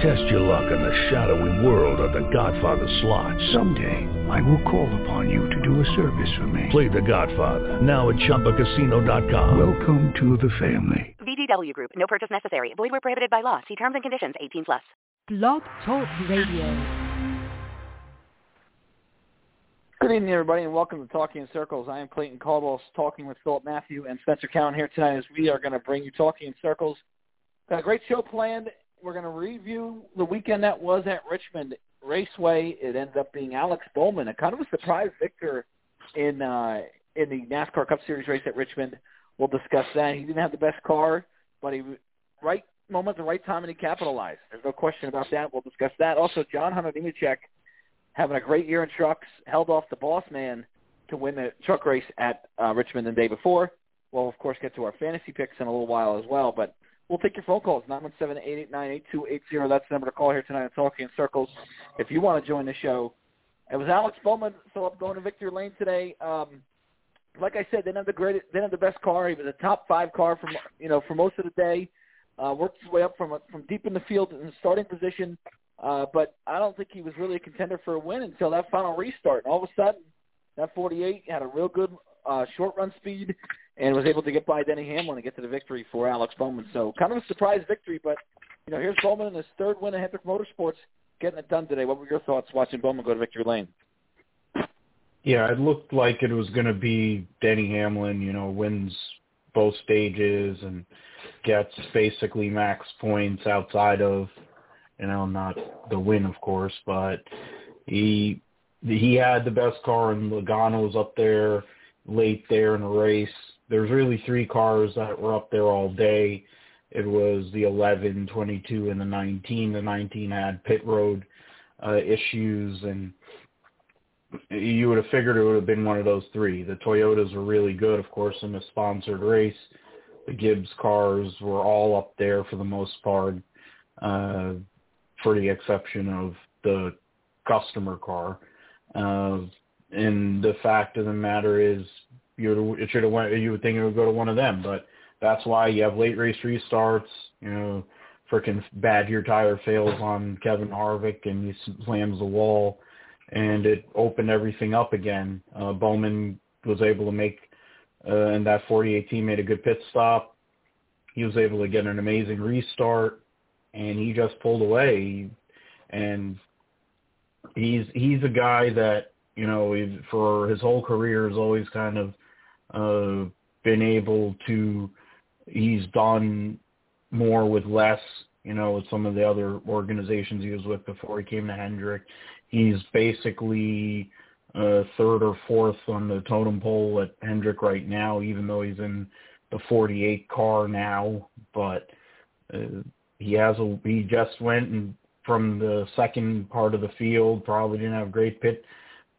Test your luck in the shadowy world of The Godfather slot. Someday, I will call upon you to do a service for me. Play The Godfather now at ChumbaCasino.com. Welcome to the family. VGW Group. No purchase necessary. Void where prohibited by law. See terms and conditions. 18 plus. Blog Talk Radio. Good evening, everybody, and welcome to Talking in Circles. I am Clayton Caldwell, talking with Philip Matthew and Spencer Cowan here tonight as we are going to bring you Talking in Circles. Got a great show planned. We're going to review the weekend that was at Richmond Raceway. It ended up being Alex Bowman, a kind of a surprise victor in uh, in the NASCAR Cup Series race at Richmond. We'll discuss that. He didn't have the best car, but he right moment, the right time, and he capitalized. There's no question about that. We'll discuss that. Also, John Hunter Nemechek having a great year in trucks, held off the boss man to win the truck race at uh, Richmond the day before. We'll, of course, get to our fantasy picks in a little while as well, but we'll take your phone calls, 917-889-8280. That's the number to call here tonight on Talking in Circles. If you want to join the show, it was Alex Bowman, so I'm going to victory lane today. Um, like I said, they didn't have the greatest, they didn't have the best car. He was a top five car from you know for most of the day. Uh, worked his way up from from deep in the field in the starting position, uh, but I don't think he was really a contender for a win until that final restart. And all of a sudden, that 48 had a real good uh, short run speed and was able to get by Denny Hamlin and get to the victory for Alex Bowman. So kind of a surprise victory, but you know here's Bowman in his third win at Hendrick Motorsports, getting it done today. What were your thoughts watching Bowman go to victory lane? Yeah, it looked like it was going to be Denny Hamlin, you know, wins both stages and gets basically max points outside of, you know, not the win, of course, but he he had the best car and Logano was up there late there in the race. There's really three cars that were up there all day. It was the 11, 22, and the 19. The 19 had pit road uh, issues and you would have figured it would have been one of those three. The Toyotas were really good, of course, in the sponsored race. The Gibbs cars were all up there for the most part, uh, for the exception of the customer car. Uh, and the fact of the matter is, you it should have went. You would think it would go to one of them, but that's why you have late race restarts. You know, freaking bad year tire fails on Kevin Harvick and he slams the wall and it opened everything up again. Uh, Bowman was able to make, uh, and that 48 team made a good pit stop. He was able to get an amazing restart, and he just pulled away. And he's he's a guy that you know for his whole career has always kind of uh, been able to. He's done more with less you know, with some of the other organizations he was with before he came to Hendrick. He's basically uh, third or fourth on the totem pole at Hendrick right now, even though he's in the 48 car now. But uh, he has a he just went and from the second part of the field, probably didn't have great pit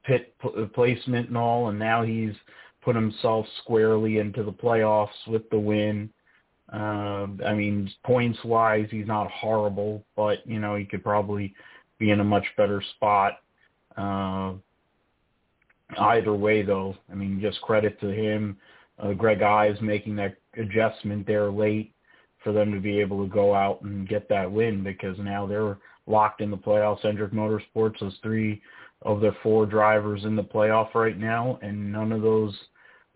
pit placement and all, and now he's put himself squarely into the playoffs with the win. Uh, I mean, points wise, he's not horrible, but you know he could probably be in a much better spot. Uh, either way, though, I mean, just credit to him. Uh, Greg Ives making that adjustment there late for them to be able to go out and get that win because now they're locked in the playoffs. Hendrick Motorsports has three of their four drivers in the playoff right now, and none of those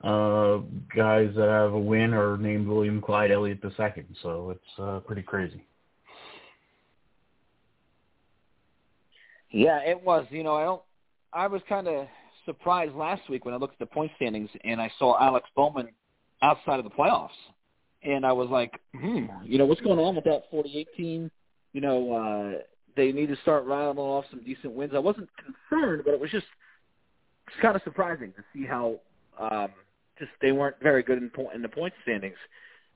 uh, guys that have a win are named William Clyde Elliott II. So it's uh, pretty crazy. Yeah, it was. You know, I don't. I was kind of surprised last week when I looked at the point standings and I saw Alex Bowman outside of the playoffs, and I was like, hmm, you know, what's going on with that 48 team? You know, uh, they need to start rattling off some decent wins. I wasn't concerned, but it was just it's kind of surprising to see how um, just they weren't very good in, in the point standings.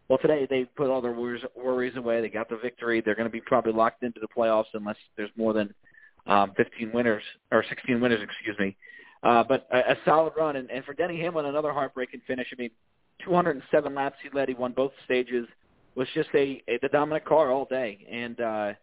Well, today they put all their worries, worries away. They got the victory. They're going to be probably locked into the playoffs unless there's more than um, 15 winners or 16 winners, excuse me. Uh, but a, a solid run, and, and for Denny Hamlin, another heartbreaking finish. I mean, 207 laps he led. He won both stages was just a, a the dominant car all day. And uh,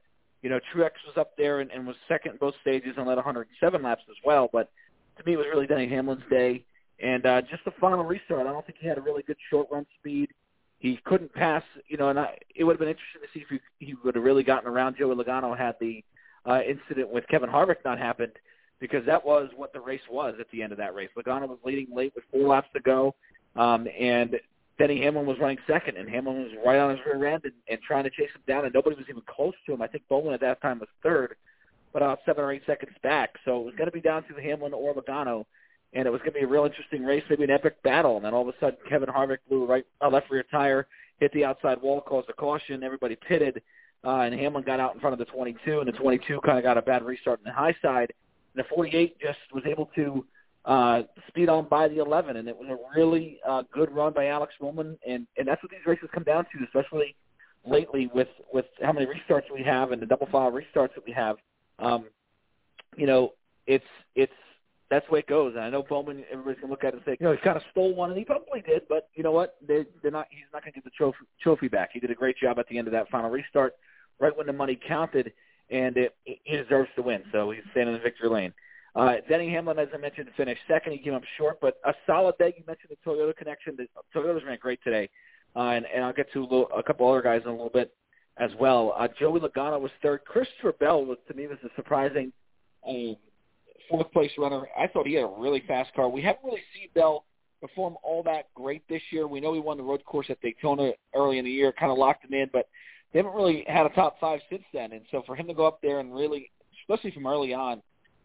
you know, Truex was up there and, and was second in both stages and led 107 laps as well. But to me, it was really Denny Hamlin's day. And uh, just the final restart, I don't think he had a really good short run speed. He couldn't pass, you know, and I, it would have been interesting to see if he, he would have really gotten around Joey Logano had the uh, incident with Kevin Harvick not happened, because that was what the race was at the end of that race. Logano was leading late with four laps to go, um, and Denny Hamlin was running second, and Hamlin was right on his rear end and, and trying to chase him down, and nobody was even close to him. I think Bowman at that time was third, but about seven or eight seconds back. So it was going to be down to Hamlin or Logano, and it was going to be a real interesting race, maybe an epic battle. And then all of a sudden, Kevin Harvick blew right, a left rear tire, hit the outside wall, caused a caution. Everybody pitted, uh, and Hamlin got out in front of the 22, and the 22 kind of got a bad restart in the high side. And the 48 just was able to uh, speed on by the 11, and it was a really uh, good run by Alex Bowman, and and that's what these races come down to, especially lately with with how many restarts we have and the double file restarts that we have. Um, you know, it's it's that's the way it goes. And I know Bowman, everybody's gonna look at it and say, you know, he kind of stole one, and he probably did. But you know what? They, they're not. He's not gonna get the trophy trophy back. He did a great job at the end of that final restart, right when the money counted, and it, he deserves to win. So he's staying in the victory lane. Uh, Denny Hamlin, as I mentioned, finished second. He came up short, but a solid day. You mentioned the Toyota connection. The Toyota's ran great today, uh, and, and I'll get to a, little, a couple other guys in a little bit as well. Uh, Joey Logano was third. Christopher Bell was to me was a surprising um, fourth place runner. I thought he had a really fast car. We haven't really seen Bell perform all that great this year. We know he won the road course at Daytona early in the year, kind of locked him in, but they haven't really had a top five since then. And so for him to go up there and really, especially from early on,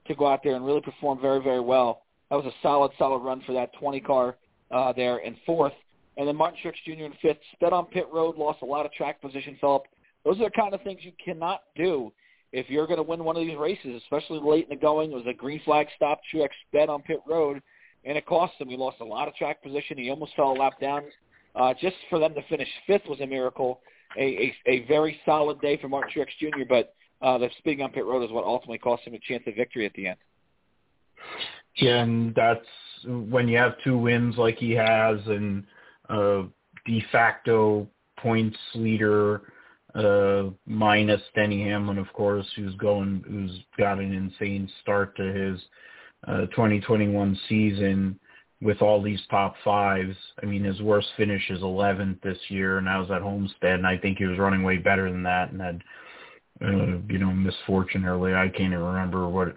to go out there and really perform very, very well. That was a solid, solid run for that 20 car uh, there in fourth. And then Martin Truex Jr. in fifth. Sped on pit road, lost a lot of track position, Philip. Those are the kind of things you cannot do if you're going to win one of these races, especially late in the going. It was a green flag stop. Truex bet on pit road, and it cost him. He lost a lot of track position. He almost fell a lap down. Uh, just for them to finish fifth was a miracle. A, a, a very solid day for Martin Truex Jr., but uh, the speeding on pit road is what ultimately cost him a chance of victory at the end. Yeah, and that's when you have two wins like he has and uh, de facto points leader uh, minus Denny Hamlin, of course, who's going, who's got an insane start to his uh, 2021 season with all these top fives. I mean, his worst finish is 11th this year, and I was at Homestead, and I think he was running way better than that, and had uh, you know, misfortune early. I can't even remember what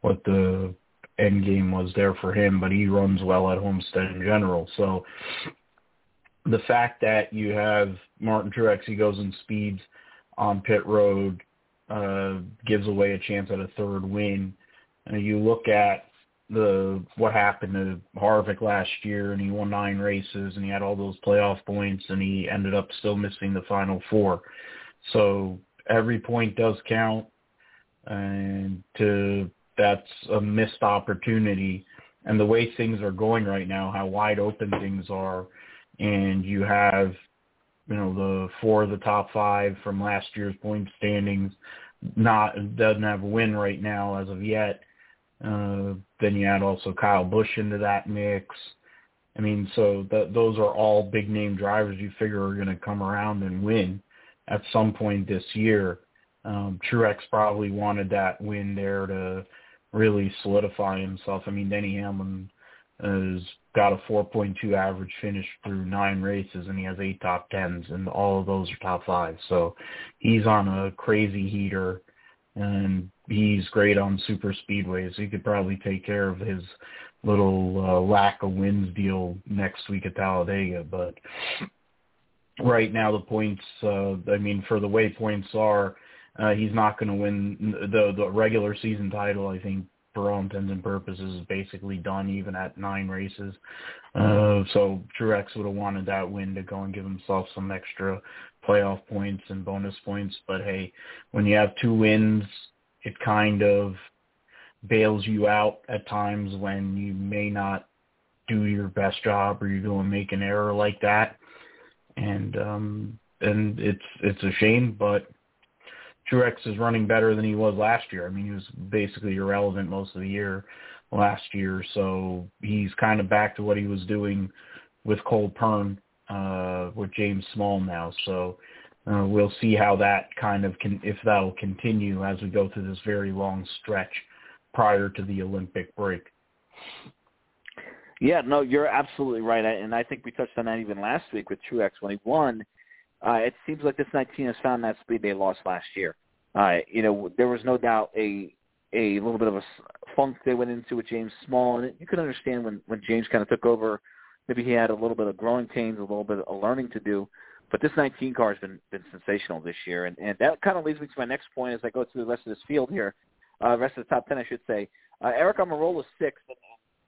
what the end game was there for him, but he runs well at Homestead in general. So the fact that you have Martin Truex, he goes and speeds on pit road, uh, gives away a chance at a third win. And you look at the what happened to Harvick last year, and he won nine races, and he had all those playoff points, and he ended up still missing the final four. So every point does count, and to that's a missed opportunity. And the way things are going right now, how wide open things are, and you have, you know, the four of the top five from last year's point standings, not doesn't have a win right now as of yet. Uh, then you add also Kyle Busch into that mix. I mean, so that those are all big name drivers you figure are going to come around and win at some point this year. Um, Truex probably wanted that win there to really solidify himself. I mean, Denny Hamlin has got a 4.2 average finish through nine races, and he has eight top tens, and all of those are top fives. So he's on a crazy heater, and he's great on super speedways. He could probably take care of his little uh, lack of wins deal next week at Talladega, but right now the points, uh, I mean, for the way points are, uh, he's not going to win the the regular season title. I think for all intents and purposes is basically done even at nine races. Uh, so Truex would have wanted that win to go and give himself some extra playoff points and bonus points. But hey, when you have two wins, it kind of bails you out at times when you may not do your best job or you're going to make an error like that and um, and it's it's a shame, but Truex is running better than he was last year. I mean, he was basically irrelevant most of the year last year, so he's kind of back to what he was doing with Cole Pearn uh, with James Small now. So uh, we'll see how that kind of can, if that'll continue as we go through this very long stretch prior to the Olympic break. Yeah, no, you're absolutely right, and I think we touched on that even last week with Truex when he won. Uh, it seems like this 19 has found that speed they lost last year. Uh, you know, there was no doubt a a little bit of a funk they went into with James Small, and you could understand when when James kind of took over. Maybe he had a little bit of growing pains, a little bit of learning to do. But this 19 car has been been sensational this year, and and that kind of leads me to my next point as I go through the rest of this field here, uh, rest of the top 10, I should say. Uh, Aric Almirola is sixth.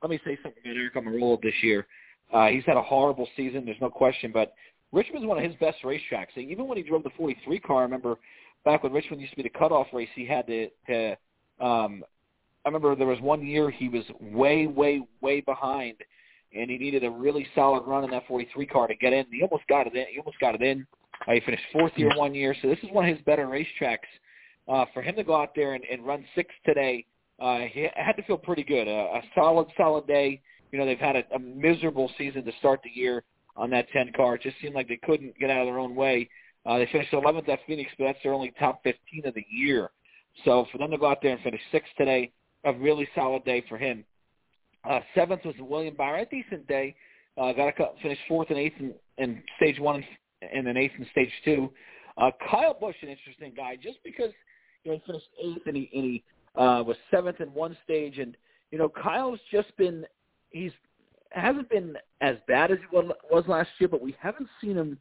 Let me say something about Aric Almirola this year. Uh, he's had a horrible season, there's no question, but Richmond's one of his best racetracks. Even when he drove the 43 car, I remember back when Richmond used to be the cutoff race, he had to, to um, I remember there was one year he was way, way, way behind, and he needed a really solid run in that 43 car to get in. He almost got it in. He almost got it in. Uh, he finished fourth year one year, so this is one of his better racetracks. Uh, for him to go out there and, and run six today, uh, he had to feel pretty good. Uh, a solid, solid day. You know, they've had a, a miserable season to start the year on that 10 car. It just seemed like they couldn't get out of their own way. Uh, they finished 11th at Phoenix, but that's their only top 15 of the year. So for them to go out there and finish sixth today, a really solid day for him. Uh, seventh was William Byron, a decent day. Uh, got a finished fourth and eighth in, in stage one and, and then eighth in stage two. Uh, Kyle Busch, an interesting guy, just because you know he finished eighth and he, and he uh, was seventh in one stage, and you know Kyle's just been he's hasn't been as bad as he was last year, but we haven't seen him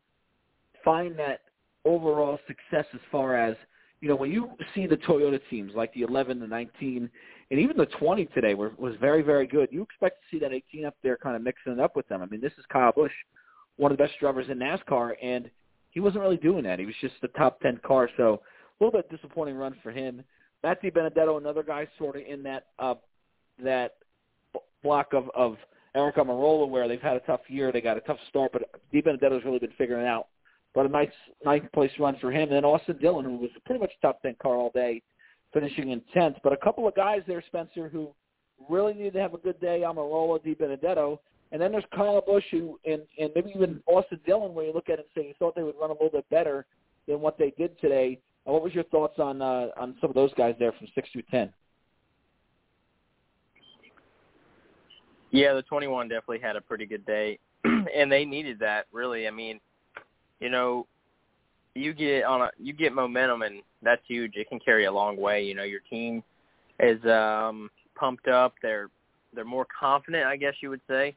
find that overall success as far as you know when you see the Toyota teams like the 11, the 19, and even the 20 today were, was very very good. You expect to see that 18 up there kind of mixing it up with them. I mean, this is Kyle Busch, one of the best drivers in NASCAR, and he wasn't really doing that. He was just the top 10 car, so a little bit disappointing run for him. Matt DiBenedetto, another guy sort of in that uh, that block of of Aric Almirola, where they've had a tough year. They got a tough start, but DiBenedetto's really been figuring it out. But a nice ninth place run for him. And then Austin Dillon, who was pretty much top ten car all day, finishing in tenth. But a couple of guys there, Spencer, who really needed to have a good day. Almirola, DiBenedetto. And then there's Kyle Busch, who, and, and maybe even Austin Dillon, where you look at it and say you thought they would run a little bit better than what they did today. What was your thoughts on uh, on some of those guys there from six through ten? Yeah, the 21 definitely had a pretty good day, and they needed that really. I mean, you know, you get on a you get momentum, and that's huge. It can carry a long way. You know, your team is um, pumped up. They're they're more confident, I guess you would say,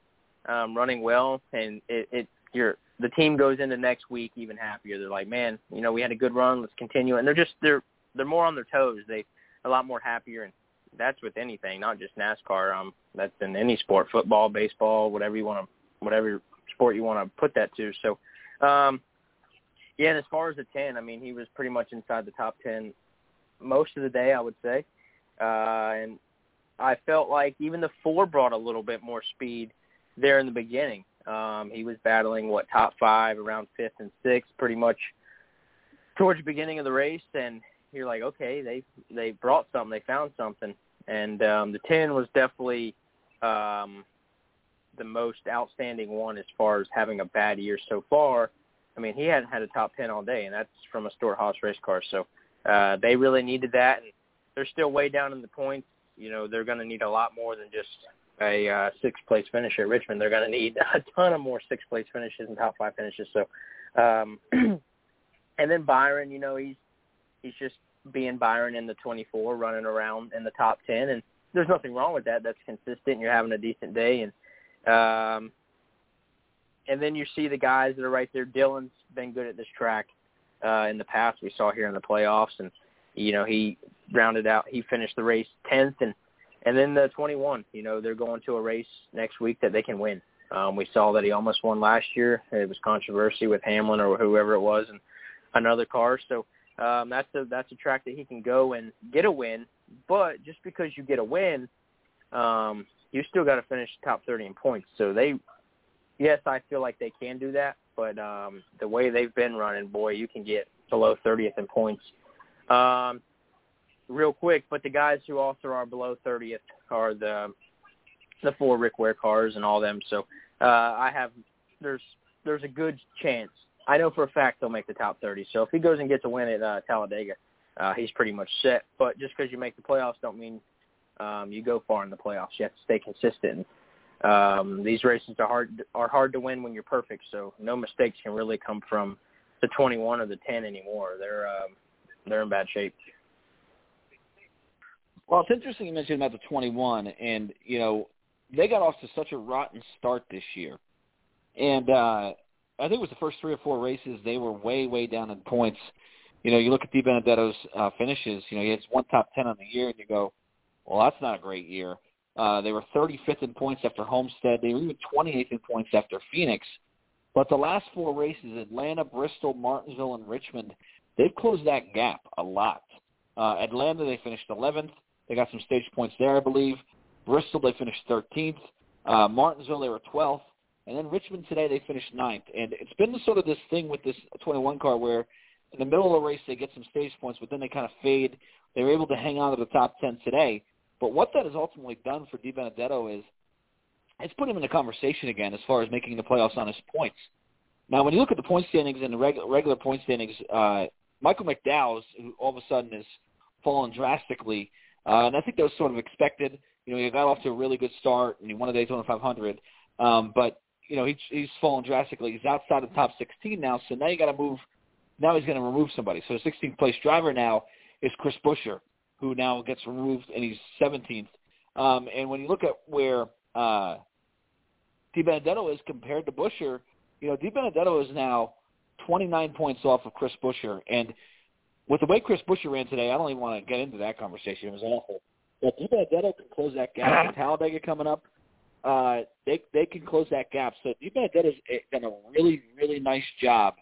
um, running well, and it, it you're the team goes into next week even happier. They're like, man, you know, we had a good run. Let's continue. And they're just they're they're more on their toes. They a lot more happier, and that's with anything, not just NASCAR. Um, that's in any sport, football, baseball, whatever you want to, whatever sport you want to put that to. So, um, yeah. And as far as the ten, I mean, he was pretty much inside the top ten most of the day, I would say. Uh, and I felt like even the four brought a little bit more speed there in the beginning. Um, he was battling what top five, around fifth and sixth, pretty much towards the beginning of the race, and you're like, okay, they they brought something, they found something, and um, the ten was definitely um, the most outstanding one as far as having a bad year so far. I mean, he hadn't had a top ten all day, and that's from a Stewart-Haas race car. So uh, they really needed that, and they're still way down in the points. You know, they're going to need a lot more than just a uh, sixth place finish at Richmond, they're going to need a ton of more sixth place finishes and top five finishes. So, um, and then Byron, you know, he's he's just being Byron in the 24, running around in the top 10, and there's nothing wrong with that. That's consistent. And you're having a decent day, and um, and then you see the guys that are right there. Dillon's been good at this track uh, in the past. We saw here in the playoffs, and you know he rounded out. He finished the race 10th, and and then the 21, you know, they're going to a race next week that they can win. Um, we saw that he almost won last year. It was controversy with Hamlin or whoever it was and another car. So um, that's a that's a track that he can go and get a win. But just because you get a win, um, you still got to finish top 30 in points. So they, yes, I feel like they can do that. But um, the way they've been running, boy, you can get below 30th in points. Um, real quick, but the guys who also are below 30th are the the four Rick Ware cars and all them. So uh, I have there's there's a good chance. I know for a fact they'll make the top 30. So if he goes and gets a win at uh, Talladega, uh, he's pretty much set. But just because you make the playoffs don't mean um, you go far in the playoffs. You have to stay consistent. Um, these races are hard are hard to win when you're perfect. So no mistakes can really come from the 21 or the 10 anymore. They're um, they're in bad shape. Well, it's interesting you mentioned about the 21, and you know they got off to such a rotten start this year, and uh, I think it was the first three or four races they were way way down in points. You know, you look at DiBenedetto's uh, finishes. You know, he has one top 10 on the year, and you go, well, that's not a great year. Uh, they were 35th in points after Homestead. They were even 28th in points after Phoenix. But the last four races, Atlanta, Bristol, Martinsville, and Richmond, they've closed that gap a lot. Uh, Atlanta, they finished 11th. They got some stage points there, I believe. Bristol, they finished 13th. Uh, Martinsville, they were 12th. And then Richmond today, they finished ninth. And it's been sort of this thing with this 21 car where in the middle of the race they get some stage points, but then they kind of fade. They were able to hang on to the top 10 today. But what that has ultimately done for DiBenedetto is it's put him in the conversation again as far as making the playoffs on his points. Now, when you look at the point standings and the regular, regular point standings, uh, Michael McDowell's, who all of a sudden has fallen drastically, uh, and I think that was sort of expected. You know, he got off to a really good start, and he won a Daytona 500. Um, but you know, he's he's fallen drastically. He's outside of the top 16 now, so now you got to move. Now he's going to remove somebody. So the 16th place driver now is Chris Buescher, who now gets removed, and he's 17th. Um, and when you look at where uh, DiBenedetto is compared to Buescher, you know, DiBenedetto is now 29 points off of Chris Buescher, and with the way Chris Buescher ran today, I don't even want to get into that conversation. It was awful. But DiBenedetto can close that gap. Talladega coming up, uh, they they can close that gap. So DiBenedetto's done a really really nice job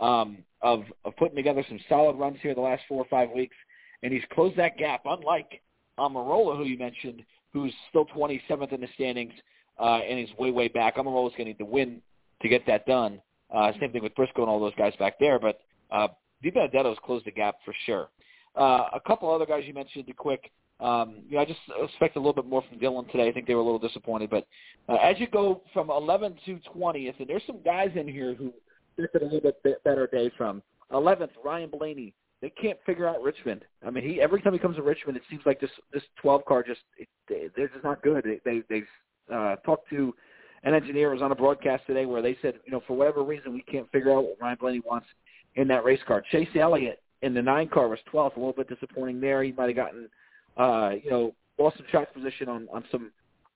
um, of of putting together some solid runs here the last four or five weeks, and he's closed that gap. Unlike Almirola, who you mentioned, who's still 27th in the standings, uh, and he's way way back. Almirola's going to need to win to get that done. Uh, same thing with Briscoe and all those guys back there, but uh, DiBenedetto's closed the gap for sure. Uh, a couple other guys you mentioned, quick. Um, you know, I just expect a little bit more from Dillon today. I think they were a little disappointed. But uh, as you go from 11 to 20th, and there's some guys in here who expected a little bit better day from. 11th, Ryan Blaney. They can't figure out Richmond. I mean, he every time he comes to Richmond, it seems like this this 12 car just it, they, they're just not good. They they, they uh, talked to an engineer was on a broadcast today where they said, you know, for whatever reason, we can't figure out what Ryan Blaney wants in that race car. Chase Elliott in the nine car was 12th, a little bit disappointing there. He might have gotten uh, you know, lost some track position on, on some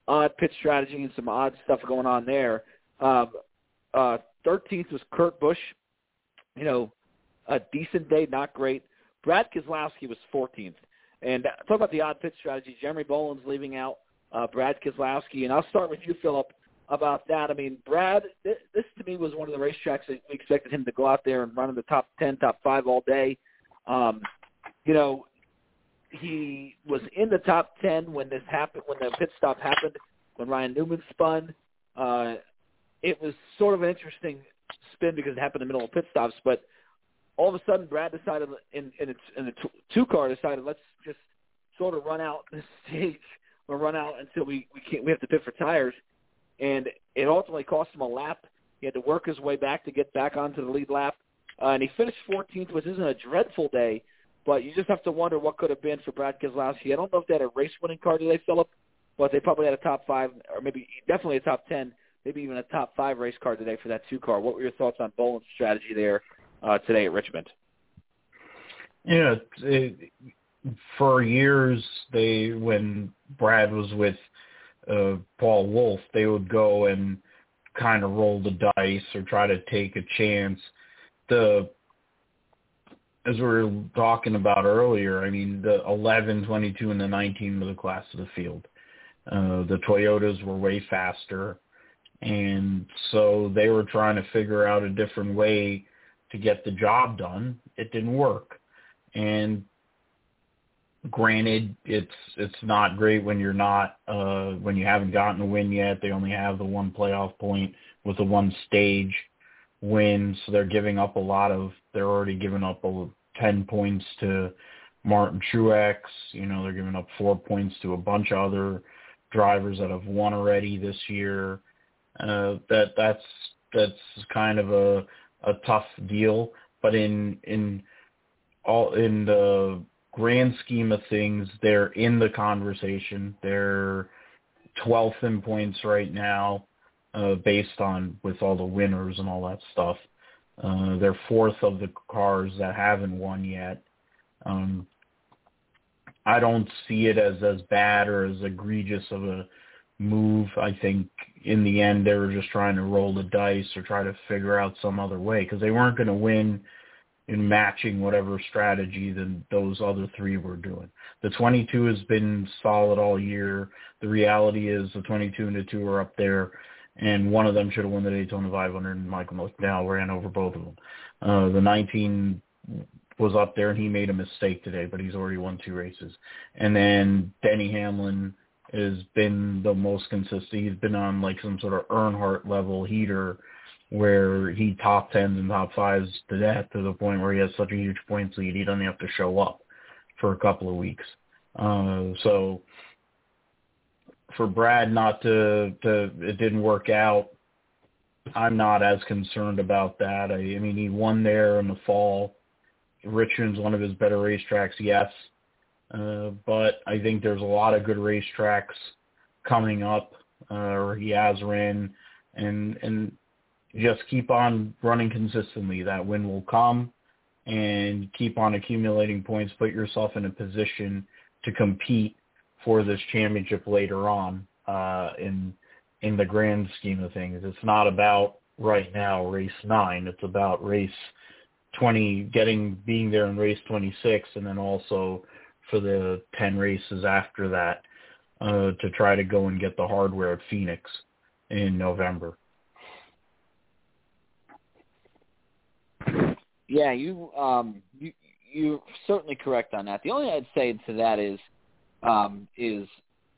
odd pitch strategy and some odd stuff going on there. Um, uh, 13th was Kurt Busch. You know, a decent day, not great. Brad Keselowski was 14th. And talk about the odd pitch strategy. Jeremy Bullins leaving out uh, Brad Keselowski. And I'll start with you, Philip, about that. I mean, Brad, this, this to me was one of the racetracks that we expected him to go out there and run in the top 10, top 5 all day. Um, you know, he was in the top ten when this happened, when the pit stop happened, when Ryan Newman spun. Uh, it was sort of an interesting spin because it happened in the middle of pit stops, but all of a sudden Brad decided in in, its, in the two car decided let's just sort of run out this stage or run out until we we can't we have to pit for tires, and it ultimately cost him a lap. He had to work his way back to get back onto the lead lap, uh, and he finished 14th, which isn't a dreadful day but you just have to wonder what could have been for Brad Keselowski. I don't know if they had a race-winning car today, Philip, but they probably had a top five, or maybe definitely a top ten, maybe even a top five race car today for that two car. What were your thoughts on Bullins' strategy there uh, today at Richmond? Yeah, it, for years they when Brad was with uh, Paul Wolfe, they would go and kind of roll the dice or try to take a chance. The as we were talking about earlier, I mean, the 11, 22, and the 19 were the class of the field. Uh, the Toyotas were way faster, and so they were trying to figure out a different way to get the job done. It didn't work, and granted, it's it's not great when you're not uh, when you haven't gotten a win yet. They only have the one playoff point with the one stage win, so they're giving up a lot of. They're already giving up a, ten points to Martin Truex. You know, they're giving up four points to a bunch of other drivers that have won already this year. Uh, that that's that's kind of a a tough deal. But in in all in the grand scheme of things, they're in the conversation. They're 12th in points right now, uh, based on with all the winners and all that stuff. Uh, they're fourth of the cars that haven't won yet. Um, I don't see it as as bad or as egregious of a move. I think in the end they were just trying to roll the dice or try to figure out some other way because they weren't going to win in matching whatever strategy than those other three were doing. The 22 has been solid all year. The reality is the 22 and the 2 are up there, and one of them should have won the Daytona 500, and Michael McDowell ran over both of them. Uh, the 19 was up there, and he made a mistake today, but he's already won two races. And then Denny Hamlin has been the most consistent. He's been on like some sort of Earnhardt level heater where he top tens and top fives to death to the point where he has such a huge points lead he doesn't have to show up for a couple of weeks. Uh, so for Brad not to, to it didn't work out, I'm not as concerned about that. I, I mean, he won there in the fall. Richmond's one of his better racetracks, yes. Uh, but I think there's a lot of good racetracks coming up, uh, or he has ran, and and just keep on running consistently. That win will come and keep on accumulating points. Put yourself in a position to compete for this championship later on uh, in in the grand scheme of things. It's not about right now race nine. It's about race twenty, getting being there in race twenty six, and then also for the ten races after that uh, to try to go and get the hardware at Phoenix in November. Yeah, you um you you're certainly correct on that. The only I'd say to that is um is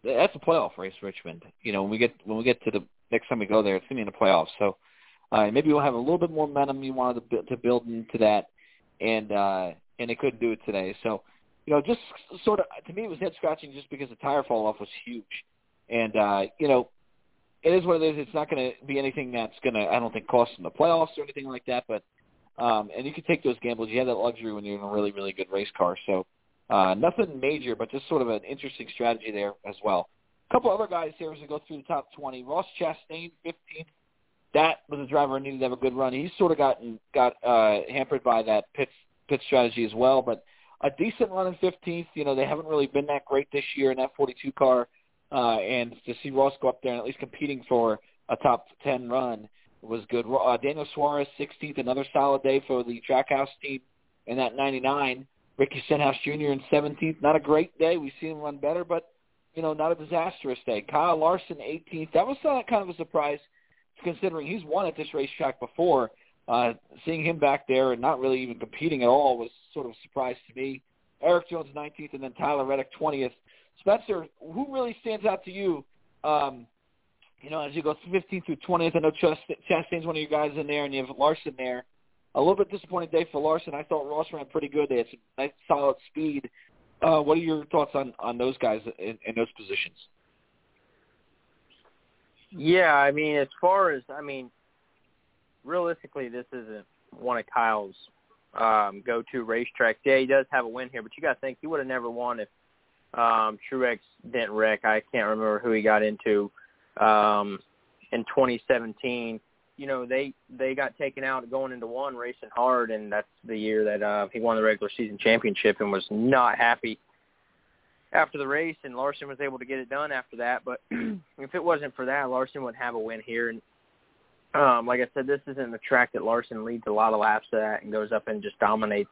that's a playoff race, Richmond. You know, when we get when we get to the next time we go there, it's gonna be in the playoffs. So uh, maybe we'll have a little bit more momentum you wanted to, to build into that, and uh, and they couldn't do it today. So you know, just sort of to me it was head scratching just because the tire fall off was huge, and uh, you know, it is what it is. It's not going to be anything that's going to I don't think cost them the playoffs or anything like that, but um, and you can take those gambles. You have that luxury when you're in a really, really good race car. So uh, nothing major, but just sort of an interesting strategy there as well. A couple other guys here as we go through the top 20. Ross Chastain, 15th. That was a driver who needed to have a good run. He's sort of gotten got uh, hampered by that pit pit strategy as well, but a decent run in 15th. You know they haven't really been that great this year in that 42 car, uh, and to see Ross go up there and at least competing for a top 10 run was good. Uh, Daniel Suarez, 16th, another solid day for the Trackhouse team in that 99. Ricky Stenhouse Jr. in 17th, not a great day. We've seen him run better, but you know, not a disastrous day. Kyle Larson, 18th. That was kind of a surprise, considering he's won at this racetrack before. Uh, seeing him back there and not really even competing at all was sort of a surprise to me. Erik Jones, 19th, and then Tyler Reddick, 20th. Spencer, who really stands out to you um, you know, as you go 15th through 20th, I know Chastain's one of your guys in there, and you have Larson there. A little bit disappointing day for Larson. I thought Ross ran pretty good. They had some nice, solid speed. Uh, what are your thoughts on on those guys in, in those positions? Yeah, I mean, as far as I mean, realistically, this isn't one of Kyle's um, go-to racetracks. Yeah, he does have a win here, but you got to think he would have never won if um, Truex didn't wreck. I can't remember who he got into um, in 2017, you know they they got taken out going into one racing hard, and that's the year that uh, he won the regular season championship and was not happy after the race. And Larson was able to get it done after that. But if it wasn't for that, Larson would have a win here. And um, like I said, this isn't the track that Larson leads a lot of laps at and goes up and just dominates.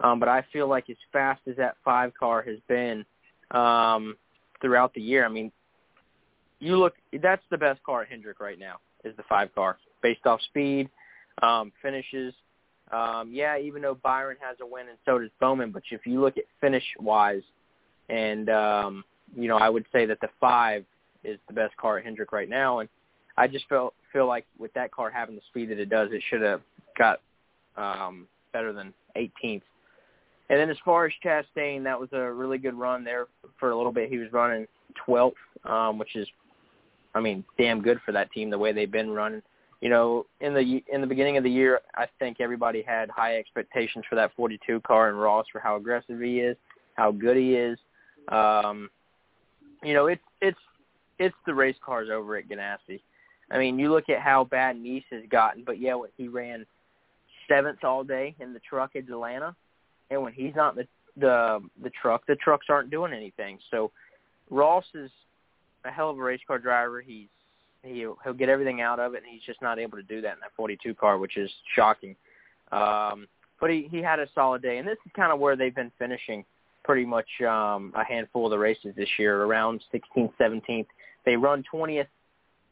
Um, but I feel like as fast as that five car has been um, throughout the year, I mean, you look that's the best car at Hendrick right now is the five car based off speed, um, finishes. Um, yeah, even though Byron has a win and so does Bowman, but if you look at finish wise, and um, you know I would say that the five is the best car at Hendrick right now, and I just feel feel like with that car having the speed that it does, it should have got um, better than 18th. And then as far as Chastain, that was a really good run there for a little bit. He was running 12th, um, which is I mean, damn good for that team the way they've been running. You know, in the in the beginning of the year, I think everybody had high expectations for that 42 car and Ross for how aggressive he is, how good he is. Um, you know, it's it's it's the race cars over at Ganassi. I mean, you look at how bad Niece has gotten, but yeah, when he ran seventh all day in the truck at Atlanta, and when he's not in the the the truck, the trucks aren't doing anything. So Ross is a hell of a race car driver. He's he'll he'll get everything out of it, and he's just not able to do that in that 42 car, which is shocking. Um, but he he had a solid day, and this is kind of where they've been finishing pretty much um, a handful of the races this year, around 16th, 17th. They run 20th,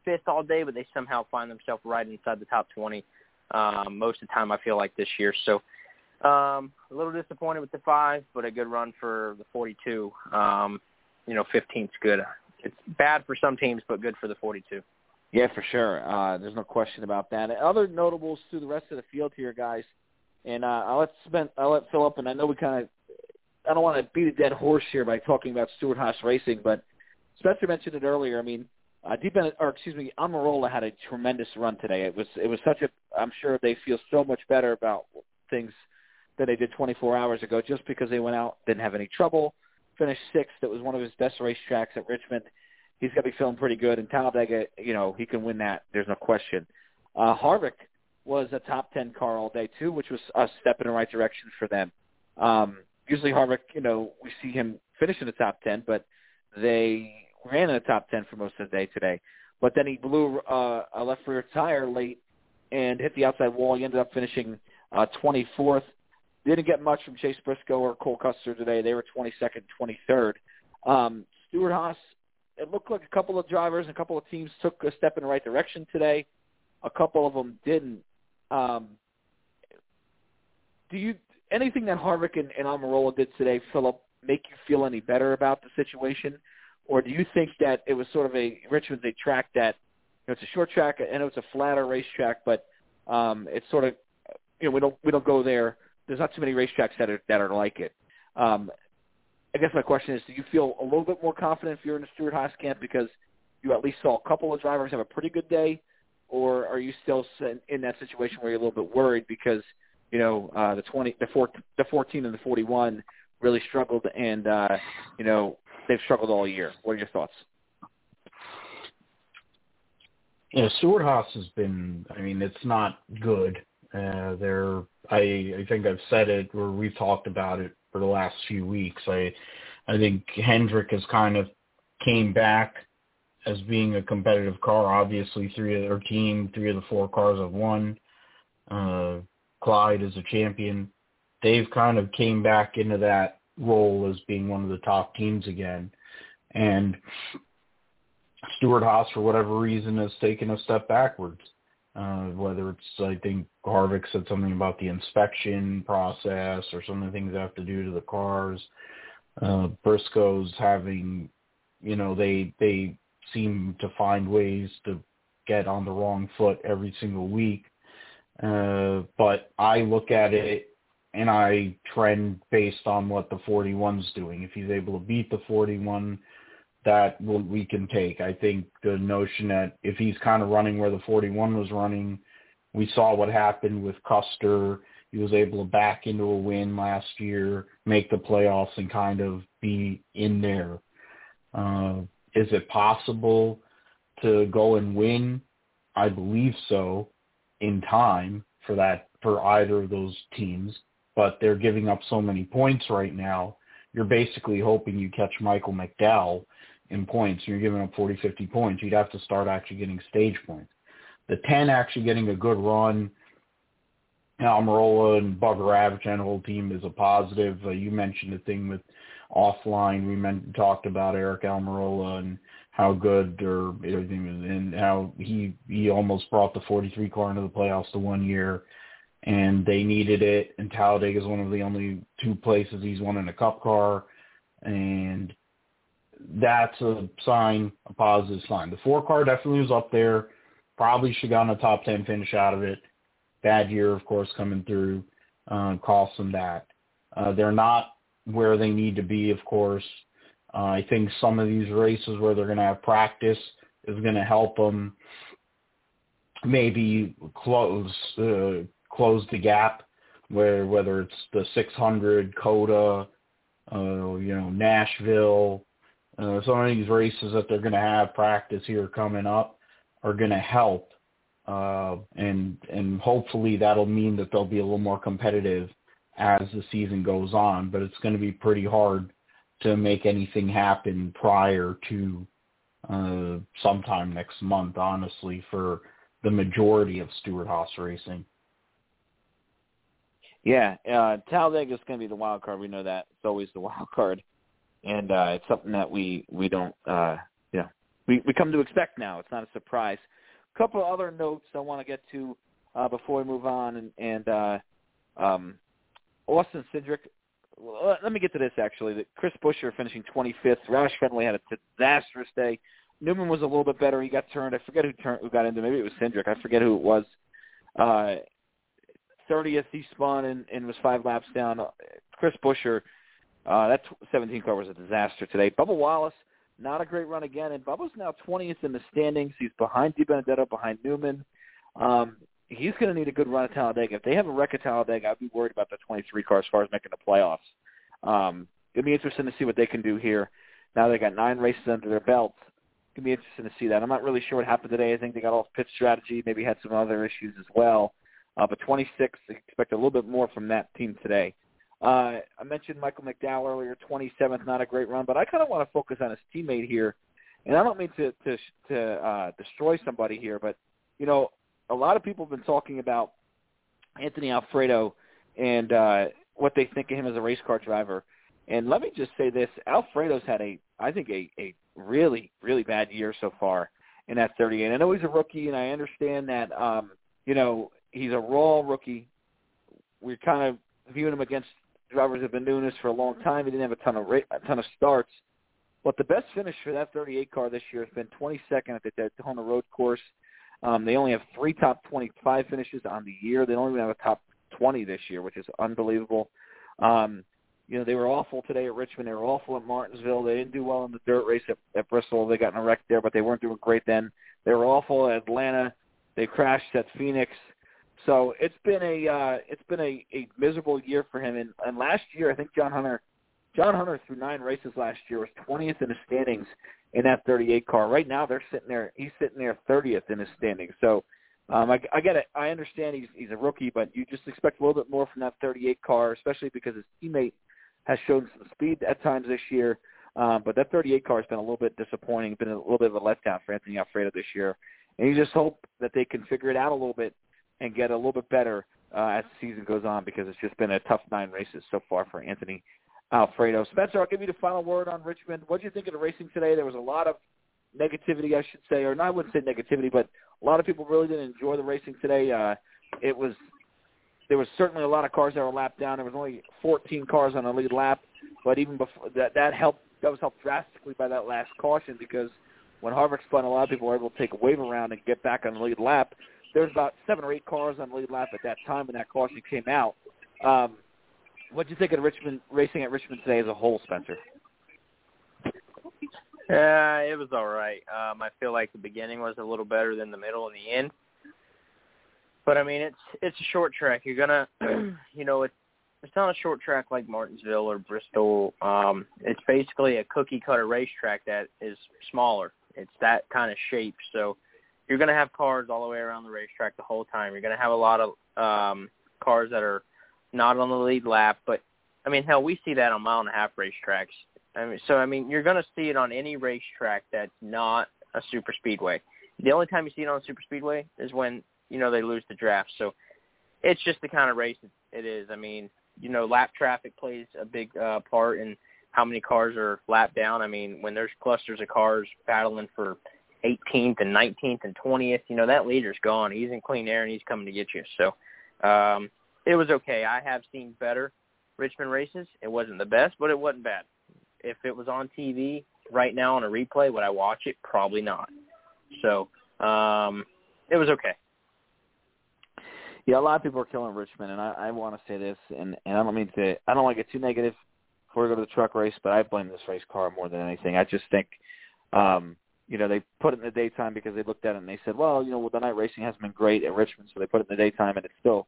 fifth all day, but they somehow find themselves right inside the top 20 um, most of the time. I feel like this year, so. Um, a little disappointed with the five, but a good run for the 42. Um, you know, 15th's good. It's bad for some teams, but good for the 42. Yeah, for sure. Uh, there's no question about that. Other notables through the rest of the field here, guys, and uh, I'll let spend, I'll let Philip, and I know we kind of, I don't want to beat a dead horse here by talking about Stewart-Haas Racing, but Spencer mentioned it earlier. I mean, uh, Deep or excuse me, Almirola had a tremendous run today. It was it was such a. I'm sure they feel so much better about things than they did 24 hours ago, just because they went out, didn't have any trouble, finished sixth. It was one of his best racetracks at Richmond he's got to be feeling pretty good. And Talladega, you know, he can win that. There's no question. Uh, Harvick was a top 10 car all day, too, which was a step in the right direction for them. Um, usually Harvick, you know, we see him finish in the top 10, but they ran in the top 10 for most of the day today. But then he blew uh, a left rear tire late and hit the outside wall. He ended up finishing uh, 24th. Didn't get much from Chase Briscoe or Cole Custer today. They were 22nd, 23rd. Um, Stewart-Haas it looked like a couple of drivers and a couple of teams took a step in the right direction today. A couple of them didn't. Um, do you anything that Harvick and, and Almirola did today, Philip, make you feel any better about the situation, or do you think that it was sort of a Richmond's a track that you know, it's a short track, know it's a flatter racetrack, but um, it's sort of you know we don't we don't go there. There's not too many racetracks that are that are like it. Um, I guess my question is, do you feel a little bit more confident if you're in the Stewart-Haas camp because you at least saw a couple of drivers have a pretty good day, or are you still in that situation where you're a little bit worried because you know uh, the 20, the, four, the 14 and the 41 really struggled, and uh, you know they've struggled all year. What are your thoughts? Yeah, Stewart-Haas has been. I mean, it's not good. Uh, they're. I I think I've said it, or we've talked about it for the last few weeks. I I think Hendrick has kind of came back as being a competitive car. Obviously, three of their team, three of the four cars have won. Uh, Clyde is a champion. They've kind of came back into that role as being one of the top teams again. And Stewart-Haas, for whatever reason, has taken a step backwards. Uh, whether it's, I think Harvick said something about the inspection process or some of the things they have to do to the cars. Uh, Briscoe's having, you know, they they seem to find ways to get on the wrong foot every single week. Uh, but I look at it and I trend based on what the 41's doing. If he's able to beat the 41, that we can take. I think the notion that if he's kind of running where the 41 was running, we saw what happened with Custer. He was able to back into a win last year, make the playoffs, and kind of be in there. Uh, is it possible to go and win? I believe so in time for that for either of those teams, but they're giving up so many points right now. You're basically hoping you catch Michael McDowell in points, you're giving up 40, 50 points, you'd have to start actually getting stage points. The 10 actually getting a good run, Almirola and Average and whole team is a positive. Uh, you mentioned the thing with offline. We meant, talked about Aric Almirola and how good or everything and how he he almost brought the 43 car into the playoffs the one year, and they needed it. And Talladega is one of the only two places he's won in a Cup car, and that's a sign, a positive sign. The four car definitely was up there. Probably should have gotten a top 10 finish out of it. Bad year, of course, coming through uh, cost them that. Uh, they're not where they need to be, of course. Uh, I think some of these races where they're going to have practice is going to help them maybe close uh, close the gap where whether it's the 600 COTA, uh, you know Nashville, uh, some of these races that they're going to have practice here coming up are going to help, uh, and and hopefully that'll mean that they'll be a little more competitive as the season goes on. But it's going to be pretty hard to make anything happen prior to uh, sometime next month, honestly, for the majority of Stewart-Haas racing. Yeah, uh, Talladega is going to be the wild card. We know that it's always the wild card, and uh, it's something that we we don't uh, you know we we come to expect now. It's not a surprise. A couple of other notes I want to get to uh, before we move on, and, and uh, um, Austin Cindric. Let me get to this actually. That Chris Buescher finishing 25th. Roush Fenway had a disastrous day. Newman was a little bit better. He got turned. I forget who turned who got into. Maybe it was Cindric. I forget who it was. Uh, 30th he spun and, and was five laps down. Chris Buescher, uh, that 17 car was a disaster today. Bubba Wallace, not a great run again, and Bubba's now 20th in the standings. He's behind DiBenedetto, behind Newman. Um, he's going to need a good run at Talladega. If they have a wreck at Talladega, I'd be worried about the 23 car as far as making the playoffs. Um, it'll be interesting to see what they can do here. Now they got nine races under their belts. It'll be interesting to see that. I'm not really sure what happened today. I think they got off pit strategy, maybe had some other issues as well. Uh, but 26, expect a little bit more from that team today. Uh, I mentioned Michael McDowell earlier, 27th, not a great run, but I kind of want to focus on his teammate here. And I don't mean to to, to uh, destroy somebody here, but you know, a lot of people have been talking about Anthony Alfredo and uh, what they think of him as a race car driver. And let me just say this: Alfredo's had a, I think, a a really really bad year so far in that 38. I know he's a rookie, and I understand that. um, you know, he's a raw rookie. We're kind of viewing him against drivers who've been doing this for a long time. He didn't have a ton of ra- a ton of starts, but the best finish for that 38 car this year has been 22nd at the Daytona Road Course. Um, they only have three top 25 finishes on the year. They don't even have a top 20 this year, which is unbelievable. Um, you know, they were awful today at Richmond. They were awful at Martinsville. They didn't do well in the dirt race at, at Bristol. They got in a wreck there, but they weren't doing great then. They were awful at Atlanta. They crashed at Phoenix. So it's been a uh, it's been a, a miserable year for him. And, and last year, I think John Hunter, John Hunter through nine races last year was 20th in the standings in that 38 car. Right now, they're sitting there. He's sitting there 30th in his standings. So um, I, I get it. I understand he's he's a rookie, but you just expect a little bit more from that 38 car, especially because his teammate has shown some speed at times this year. Um, but that 38 car has been a little bit disappointing, been a little bit of a letdown for Anthony Alfredo this year. And you just hope that they can figure it out a little bit and get a little bit better uh, as the season goes on because it's just been a tough nine races so far for Anthony Alfredo. Spencer, I'll give you the final word on Richmond. What did you think of the racing today? There was a lot of negativity, I should say, or not, I wouldn't say negativity, but a lot of people really didn't enjoy the racing today. Uh, it was there was certainly a lot of cars that were lapped down. There was only 14 cars on the lead lap, but even before that, that helped. That was helped drastically by that last caution because when Harvick spun, a lot of people were able to take a wave around and get back on the lead lap there was about seven or eight cars on the lead lap at that time when that caution came out. Um, what do you think of Richmond racing at Richmond today as a whole, Spencer? Yeah, it was all right. Um, I feel like the beginning was a little better than the middle and the end. But I mean, it's it's a short track. You're gonna, you know, it's it's not a short track like Martinsville or Bristol. Um, it's basically a cookie cutter racetrack that is smaller. It's that kind of shape. So you're going to have cars all the way around the racetrack the whole time. You're going to have a lot of um, cars that are not on the lead lap, but I mean, hell, we see that on mile and a half racetracks. I mean, so I mean, you're going to see it on any racetrack that's not a super speedway. The only time you see it on a super speedway is when you know they lose the draft. So it's just the kind of race it is. I mean, you know, lap traffic plays a big uh, part in how many cars are lapped down. I mean, when there's clusters of cars battling for 18th and 19th and 20th, you know, that leader's gone. He's in clean air and he's coming to get you. So um, it was okay. I have seen better Richmond races. It wasn't the best, but it wasn't bad. If it was on TV right now on a replay, would I watch it? Probably not. So um, it was okay. Yeah, a lot of people are killing Richmond, and I, I want to say this, and, and I don't mean to, I don't want to get too negative before we go to the truck race, but I blame this race car more than anything. I just think um, you know, they put it in the daytime because they looked at it and they said, well, you know, well, the night racing hasn't been great at Richmond, so they put it in the daytime, and it still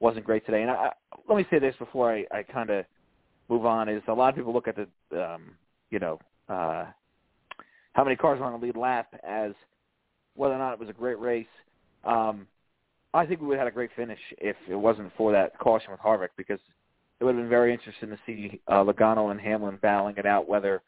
wasn't great today. And I, let me say this before I, I kind of move on: is a lot of people look at the, um, you know, uh, how many cars are on the lead lap as whether or not it was a great race. Um, I think we would have had a great finish if it wasn't for that caution with Harvick because it would have been very interesting to see uh, Logano and Hamlin battling it out. Whether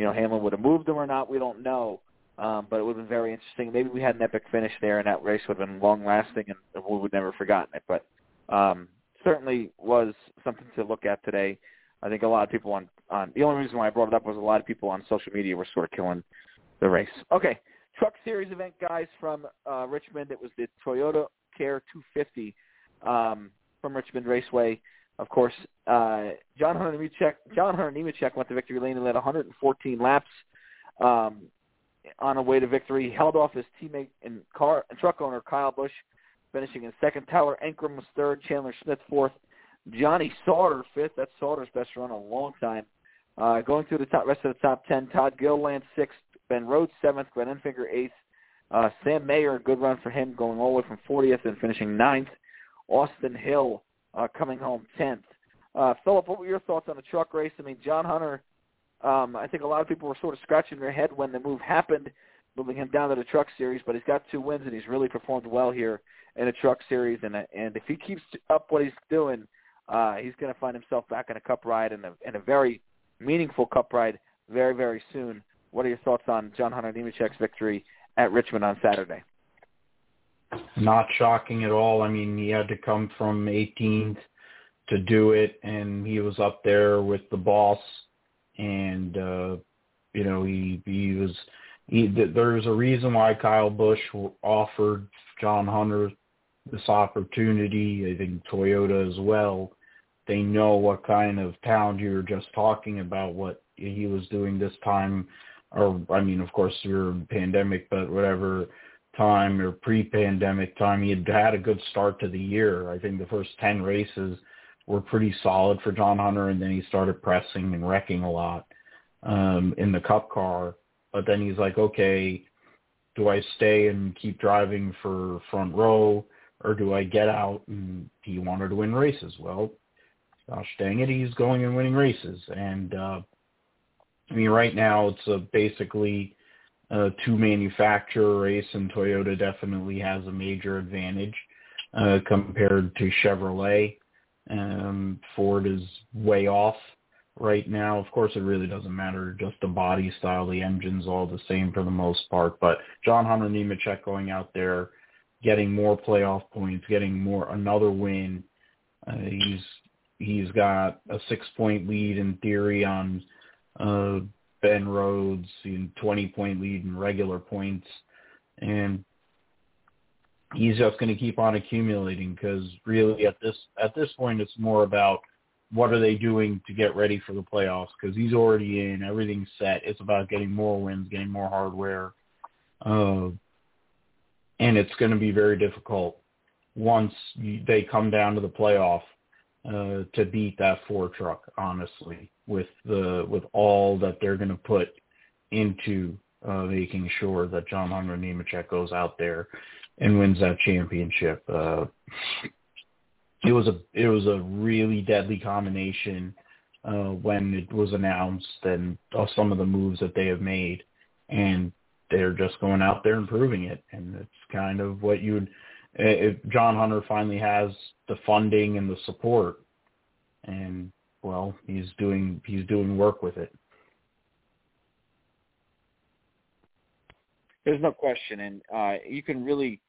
you know Hamlin would have moved them or not, we don't know. Um, but it would have been very interesting. Maybe we had an epic finish there, and that race would have been long lasting, and we would never forgotten it. But um, certainly was something to look at today. I think a lot of people on on the only reason why I brought it up was a lot of people on social media were sort of killing the race. Okay, Truck Series event guys from uh, Richmond. It was the Toyota Care 250 um, from Richmond Raceway. Of course, uh, John Hunter Nemechek, John Hunter Nemechek went to victory lane and led 114 laps um, on a way to victory. He held off his teammate and car and truck owner Kyle Busch, finishing in second. Tyler Ankrum was third. Chandler Smith fourth. Johnny Sauter fifth. That's Sauter's best run in a long time. Uh, going through the top rest of the top ten, Todd Gilliland sixth, Ben Rhodes seventh, Glenn Enfinger eighth, uh, Sam Mayer, good run for him, going all the way from 40th and finishing ninth. Austin Hill uh, coming home 10th. Uh, Philip, what were your thoughts on the truck race? I mean, John Hunter, um, I think a lot of people were sort of scratching their head when the move happened, moving him down to the truck series, but he's got two wins and he's really performed well here in the truck series. And, and if he keeps up what he's doing, uh, he's going to find himself back in a cup ride and a, and a very meaningful cup ride very, very soon. What are your thoughts on John Hunter Nemechek's victory at Richmond on Saturday? Not shocking at all. I mean, he had to come from 18th to do it, and he was up there with the boss, and uh, you know he he was he, there's a reason why Kyle Busch offered John Hunter this opportunity. I think Toyota as well. They know what kind of talent you were just talking about, what he was doing this time or I mean, of course, you're in pandemic, but whatever time or pre-pandemic time, he had had a good start to the year. I think the first 10 races were pretty solid for John Hunter, and then he started pressing and wrecking a lot um, in the cup car. But then he's like, okay, do I stay and keep driving for front row, or do I get out? And he wanted to win races. Well, gosh dang it, he's going and winning races. And uh, I mean, right now it's a basically a two manufacturer race, and Toyota definitely has a major advantage uh, compared to Chevrolet. Um, Ford is way off right now. Of course, it really doesn't matter. Just the body style, the engine's all the same for the most part. But John Hunter Nemechek going out there, getting more playoff points, getting more another win. Uh, he's he's got a six point lead in theory on uh, Ben Rhodes, in 20 point lead in regular points, and he's just going to keep on accumulating because really at this at this point it's more about what are they doing to get ready for the playoffs because he's already in everything's set. It's about getting more wins getting more hardware. Uh, and it's going to be very difficult once they come down to the playoff uh, to beat that four truck honestly with the with all that they're going to put into uh, making sure that John Hunter Nemechek goes out there and wins that championship. Uh, it was a it was a really deadly combination uh, when it was announced and uh, some of the moves that they have made, and they're just going out there and proving it. And it's kind of what you would. If John Hunter finally has the funding and the support, and well, he's doing he's doing work with it. There's no question, and uh, you can really,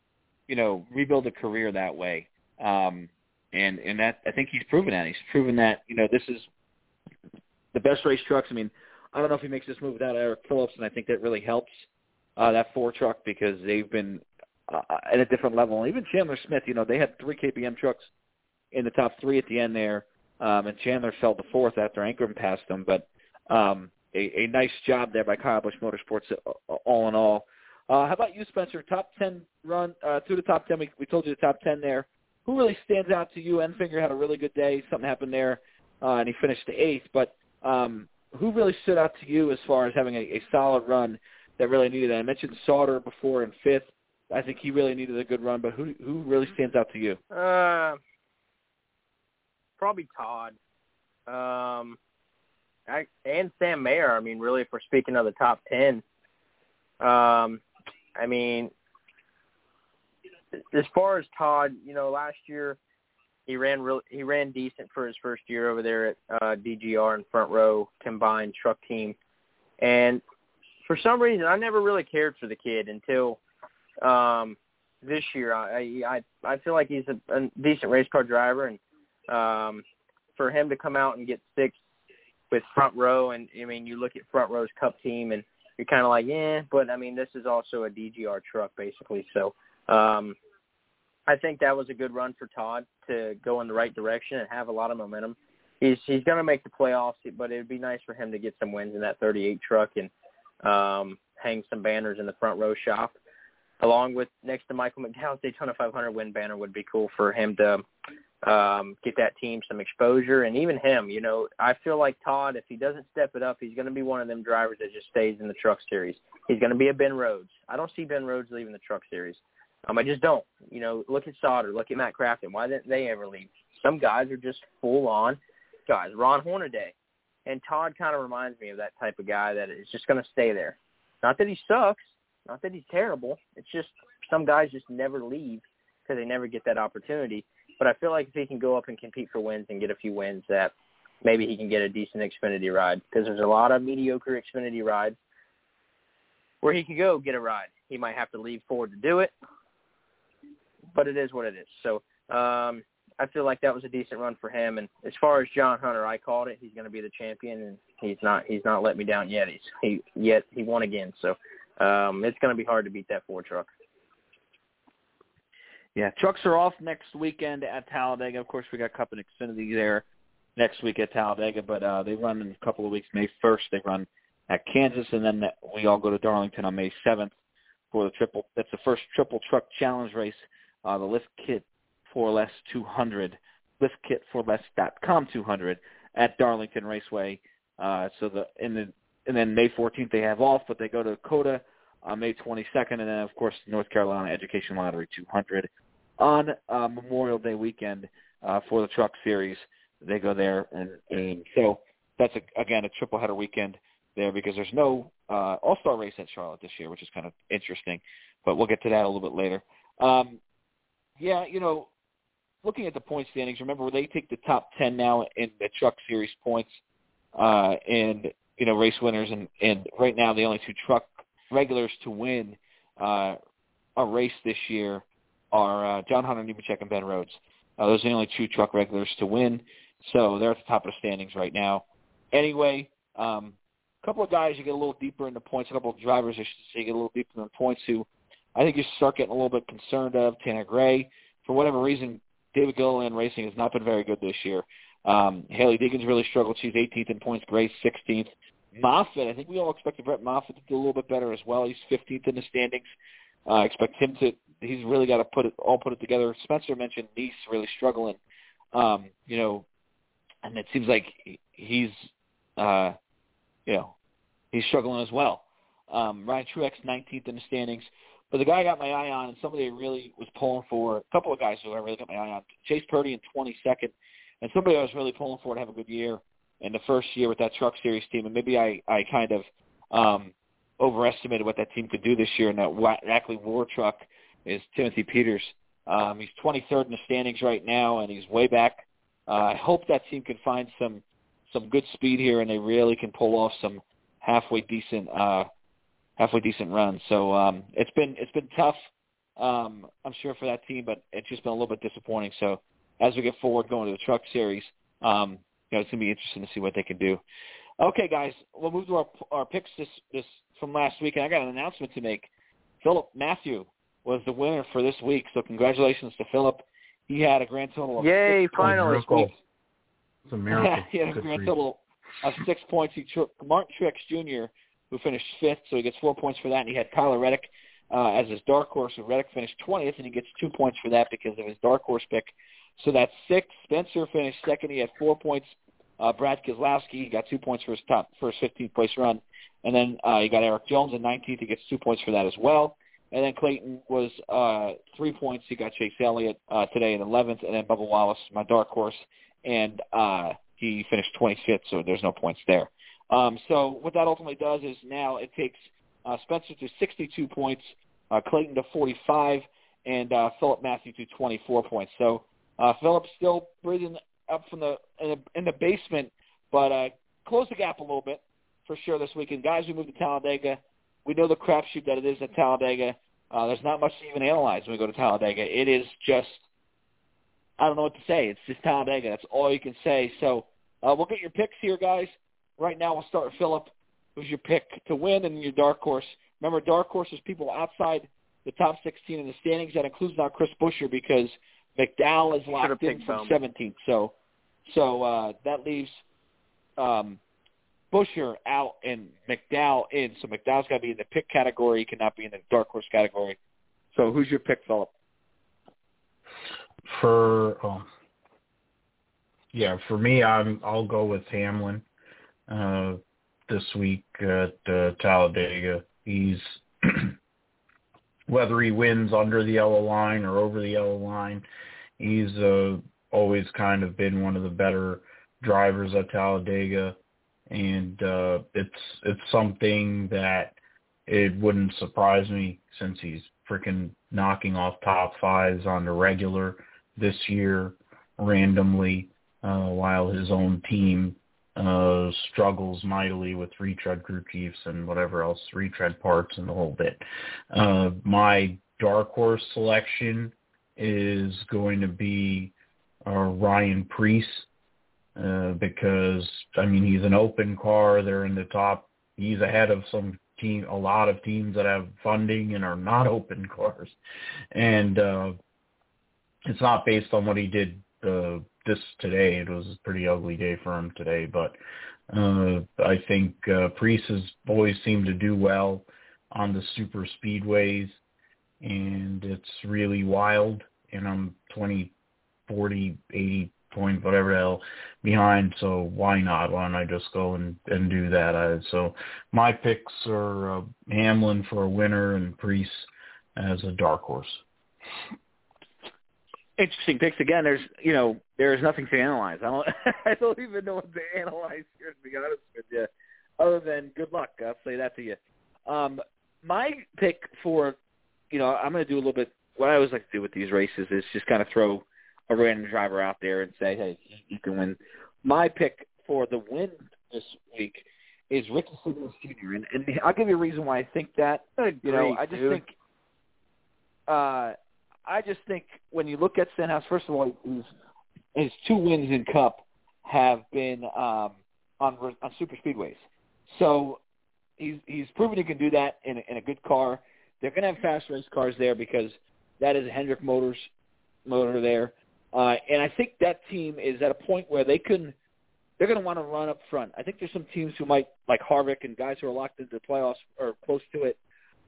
you know, rebuild a career that way. Um, and and that I think he's proven that. He's proven that you know this is the best race trucks. I mean, I don't know if he makes this move without Eric Phillips, and I think that really helps uh, that four truck because they've been uh, at a different level. And even Chandler Smith, you know, they had three KBM trucks in the top three at the end there um, and Chandler fell to fourth after Ankrum passed him. But um, a, a nice job there by Kyle Busch Motorsports, uh, all in all. Uh, how about you, Spencer? Top ten run uh, through the top ten. We, we told you the top ten there. Who really stands out to you? Enfinger had a really good day. Something happened there, uh, and he finished eighth. But um, who really stood out to you as far as having a, a solid run that really needed that. I mentioned Sauter before in fifth. I think he really needed a good run, but who who really stands out to you? Uh, probably Todd. Um, I, and Sam Mayer. I mean, really, if we're speaking of the top ten, um, I mean, as far as Todd, you know, last year he ran real he ran decent for his first year over there at uh, DGR and front row combined truck team, and for some reason I never really cared for the kid until um, this year. I I I feel like he's a, a decent race car driver, and um, for him to come out and get sixth with front row, and I mean you look at front row's Cup team, and you're kind of like, yeah, but I mean this is also a DGR truck basically, so. Um, I think that was a good run for Todd to go in the right direction and have a lot of momentum. He's he's going to make the playoffs, but it would be nice for him to get some wins in that 38 truck and um, hang some banners in the front row shop, along with next to Michael McDowell's Daytona 500 win banner would be cool for him to um, get that team some exposure and even him. You know, I feel like Todd, if he doesn't step it up, he's going to be one of them drivers that just stays in the Truck Series. He's going to be a Ben Rhodes. I don't see Ben Rhodes leaving the Truck Series. Um, I just don't. You know, look at Sauter, look at Matt Crafton. Why didn't they ever leave? Some guys are just full on guys. Ron Hornaday. And Todd kind of reminds me of that type of guy that is just going to stay there. Not that he sucks, not that he's terrible. It's just some guys just never leave because they never get that opportunity. But I feel like if he can go up and compete for wins and get a few wins, that maybe he can get a decent Xfinity ride because there's a lot of mediocre Xfinity rides where he could go get a ride. He might have to leave Ford to do it, but it is what it is. So um, I feel like that was a decent run for him. And as far as John Hunter, I called it. He's going to be the champion, and he's not. He's not let me down yet. He's he yet he won again. So um, it's going to be hard to beat that Ford truck. Yeah, trucks are off next weekend at Talladega. Of course, we got Cup and Xfinity there next week at Talladega, but uh, they run in a couple of weeks. May 1st, they run at Kansas, and then we all go to Darlington on May 7th for the triple. That's the first triple truck challenge race, uh, the Lift Kit for Less 200, Lift Kit for Less.com 200 at Darlington Raceway. Uh, so the and then and then May 14th they have off, but they go to COTA on May 22nd, and then of course North Carolina Education Lottery 200 on uh, Memorial Day weekend uh, for the Truck Series. They go there, and, and so that's a, again a triple header weekend there because there's no uh, All Star race at Charlotte this year, which is kind of interesting. But we'll get to that a little bit later. Um, yeah, you know, looking at the point standings, remember they take the top ten now in the Truck Series points, uh, and you know race winners, and and right now the only two truck regulars to win uh, a race this year are uh, John Hunter Nemechek and Ben Rhodes. Uh, those are the only two truck regulars to win, so they're at the top of the standings right now. Anyway, um, a couple of guys you get a little deeper in the points, a couple of drivers I should say get a little deeper in points who I think you start getting a little bit concerned of. Tanner Gray, for whatever reason, David Gilliland Racing has not been very good this year. Um, Hailie Deegan's really struggled. She's 18th in points. Gray 16th. Moffitt, I think we all expected Brett Moffitt to do a little bit better as well. He's 15th in the standings. Uh, expect him to. He's really got to put it all put it together. Spencer mentioned Niece really struggling. Um, you know, and it seems like he's, uh, you know, he's struggling as well. Um, Ryan Truex 19th in the standings. But the guy I got my eye on, and somebody I really was pulling for, a couple of guys who I really got my eye on, Chase Purdy in 22nd, and somebody I was really pulling for to have a good year in the first year with that Truck Series team, and maybe I, I kind of um, overestimated what that team could do this year in that Rackley WAR truck is Timothy Peters. Um, he's 23rd in the standings right now, and he's way back. Uh, I hope that team can find some some good speed here, and they really can pull off some halfway decent uh, halfway decent runs. So um, it's been it's been tough, um, I'm sure for that team, but it's just been a little bit disappointing. So as we get forward going to the Truck Series, um, you know, it's gonna be interesting to see what they can do. Okay, guys, we'll move to our our picks this this from last week, and I got an announcement to make. Philip Matthew was the winner for this week, so congratulations to Philip. He had a grand total of yay! Six finally, It's a miracle. he had a Good grand for total of six points. He took Martin Truex Jr., who finished fifth, so he gets four points for that. And he had Tyler Reddick uh, as his dark horse. So Reddick finished 20th, and he gets two points for that because of his dark horse pick. So that's six. Spencer finished second. He had four points. Uh, Brad Keselowski, got two points for his top first 15th place run. And then uh, you got Erik Jones in 19th. He gets two points for that as well. And then Clayton was uh, three points. He got Chase Elliott uh, today in 11th. And then Bubba Wallace, my dark horse, and uh, he finished 25th, so there's no points there. Um, so what that ultimately does is now it takes uh, Spencer to 62 points, uh, Clayton to 45, and uh, Philip Matthew to 24 points. So uh, Philip still breathing up from the in, the in the basement, but uh, close the gap a little bit for sure this weekend. Guys, we moved to Talladega. We know the crapshoot that it is at Talladega. Uh, there's not much to even analyze when we go to Talladega. It is just, I don't know what to say. It's just Talladega. That's all you can say. So uh, we'll get your picks here, guys. Right now, we'll start with Philip. Who's your pick to win and your dark horse? Remember, dark horse is people outside the top 16 in the standings. That includes now Chris Buescher because McDowell is locked in from 17th. So, so uh, that leaves um, Buescher out and McDowell in. So McDowell's got to be in the pick category. He cannot be in the dark horse category. So who's your pick, Philip? For oh, yeah, for me, I'm I'll go with Hamlin uh, this week at uh, Talladega. He's whether he wins under the yellow line or over the yellow line, he's uh, always kind of been one of the better drivers at Talladega and uh, it's it's something that it wouldn't surprise me since he's freaking knocking off top fives on the regular this year randomly, uh, while his own team uh, struggles mightily with retread crew chiefs and whatever else, retread parts and the whole bit. Uh, my dark horse selection is going to be uh, Ryan Preece uh, because I mean he's an open car. They're in the top. He's ahead of some team, a lot of teams that have funding and are not open cars, and uh, it's not based on what he did uh, this today. It was a pretty ugly day for him today, but uh, I think uh, Preece's boys seem to do well on the super speedways, and it's really wild. And I'm 20, 40, 80 point, whatever the hell, behind. So why not? Why don't I just go and and do that? I, so my picks are uh, Hamlin for a winner and Preece as a dark horse. Interesting picks again. There's you know there's nothing to analyze. I don't I don't even know what to analyze here to be honest with you, other than good luck. I'll say that to you. Um, my pick for you know I'm going to do a little bit. What I always like to do with these races is just kind of throw a random driver out there and say, hey, you can win. My pick for the win this week is Ricky Stenhouse Jr. And, and I'll give you a reason why I think that. You know, I just dude. think, uh, I just think when you look at Stenhouse, first of all, his, his two wins in Cup have been um, on on super speedways. So he's he's proven he can do that in a, in a good car. They're going to have fast race cars there because that is a Hendrick Motors motor there. Uh, and I think that team is at a point where they can, they're going to want to run up front. I think there's some teams who might, like Harvick and guys who are locked into the playoffs or close to it,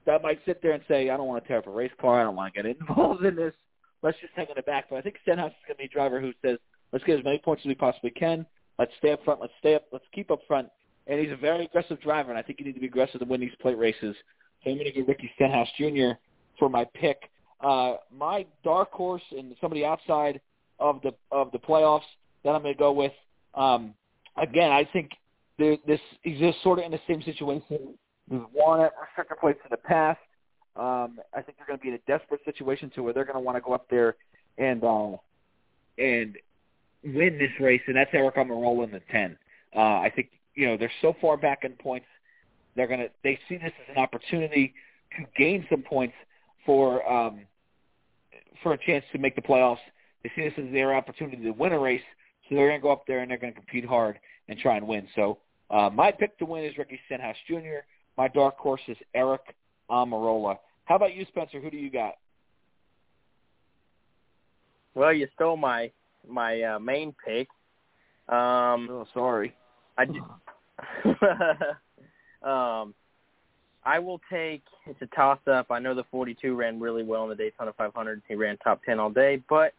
that might sit there and say, I don't want to tear up a race car. I don't want to get involved in this. Let's just hang in the back. But I think Stenhouse is going to be a driver who says, let's get as many points as we possibly can. Let's stay up front. Let's stay up. Let's keep up front. And he's a very aggressive driver, and I think you need to be aggressive to win these plate races. So I'm going to give Ricky Stenhouse Jr. for my pick. Uh, my dark horse and somebody outside – of the of the playoffs that I'm going to go with. Um, again, I think this he's just sort of in the same situation. We've won at second place in the past. Um, I think they're going to be in a desperate situation to where they're going to want to go up there and uh, and win this race, and that's Aric Almirola in the ten. Uh, I think you know they're so far back in points. They're gonna they see this as an opportunity to gain some points for um, for a chance to make the playoffs they see this as their opportunity to win a race, so they're going to go up there and they're going to compete hard and try and win. So uh, my pick to win is Ricky Stenhouse Jr. My dark horse is Aric Almirola. How about you, Spencer? Who do you got? Well, you stole my my uh, main pick. Um, oh, sorry. I d- um, I will take. It's a toss up. I know the 42 ran really well in the Daytona 500. He ran top 10 all day, but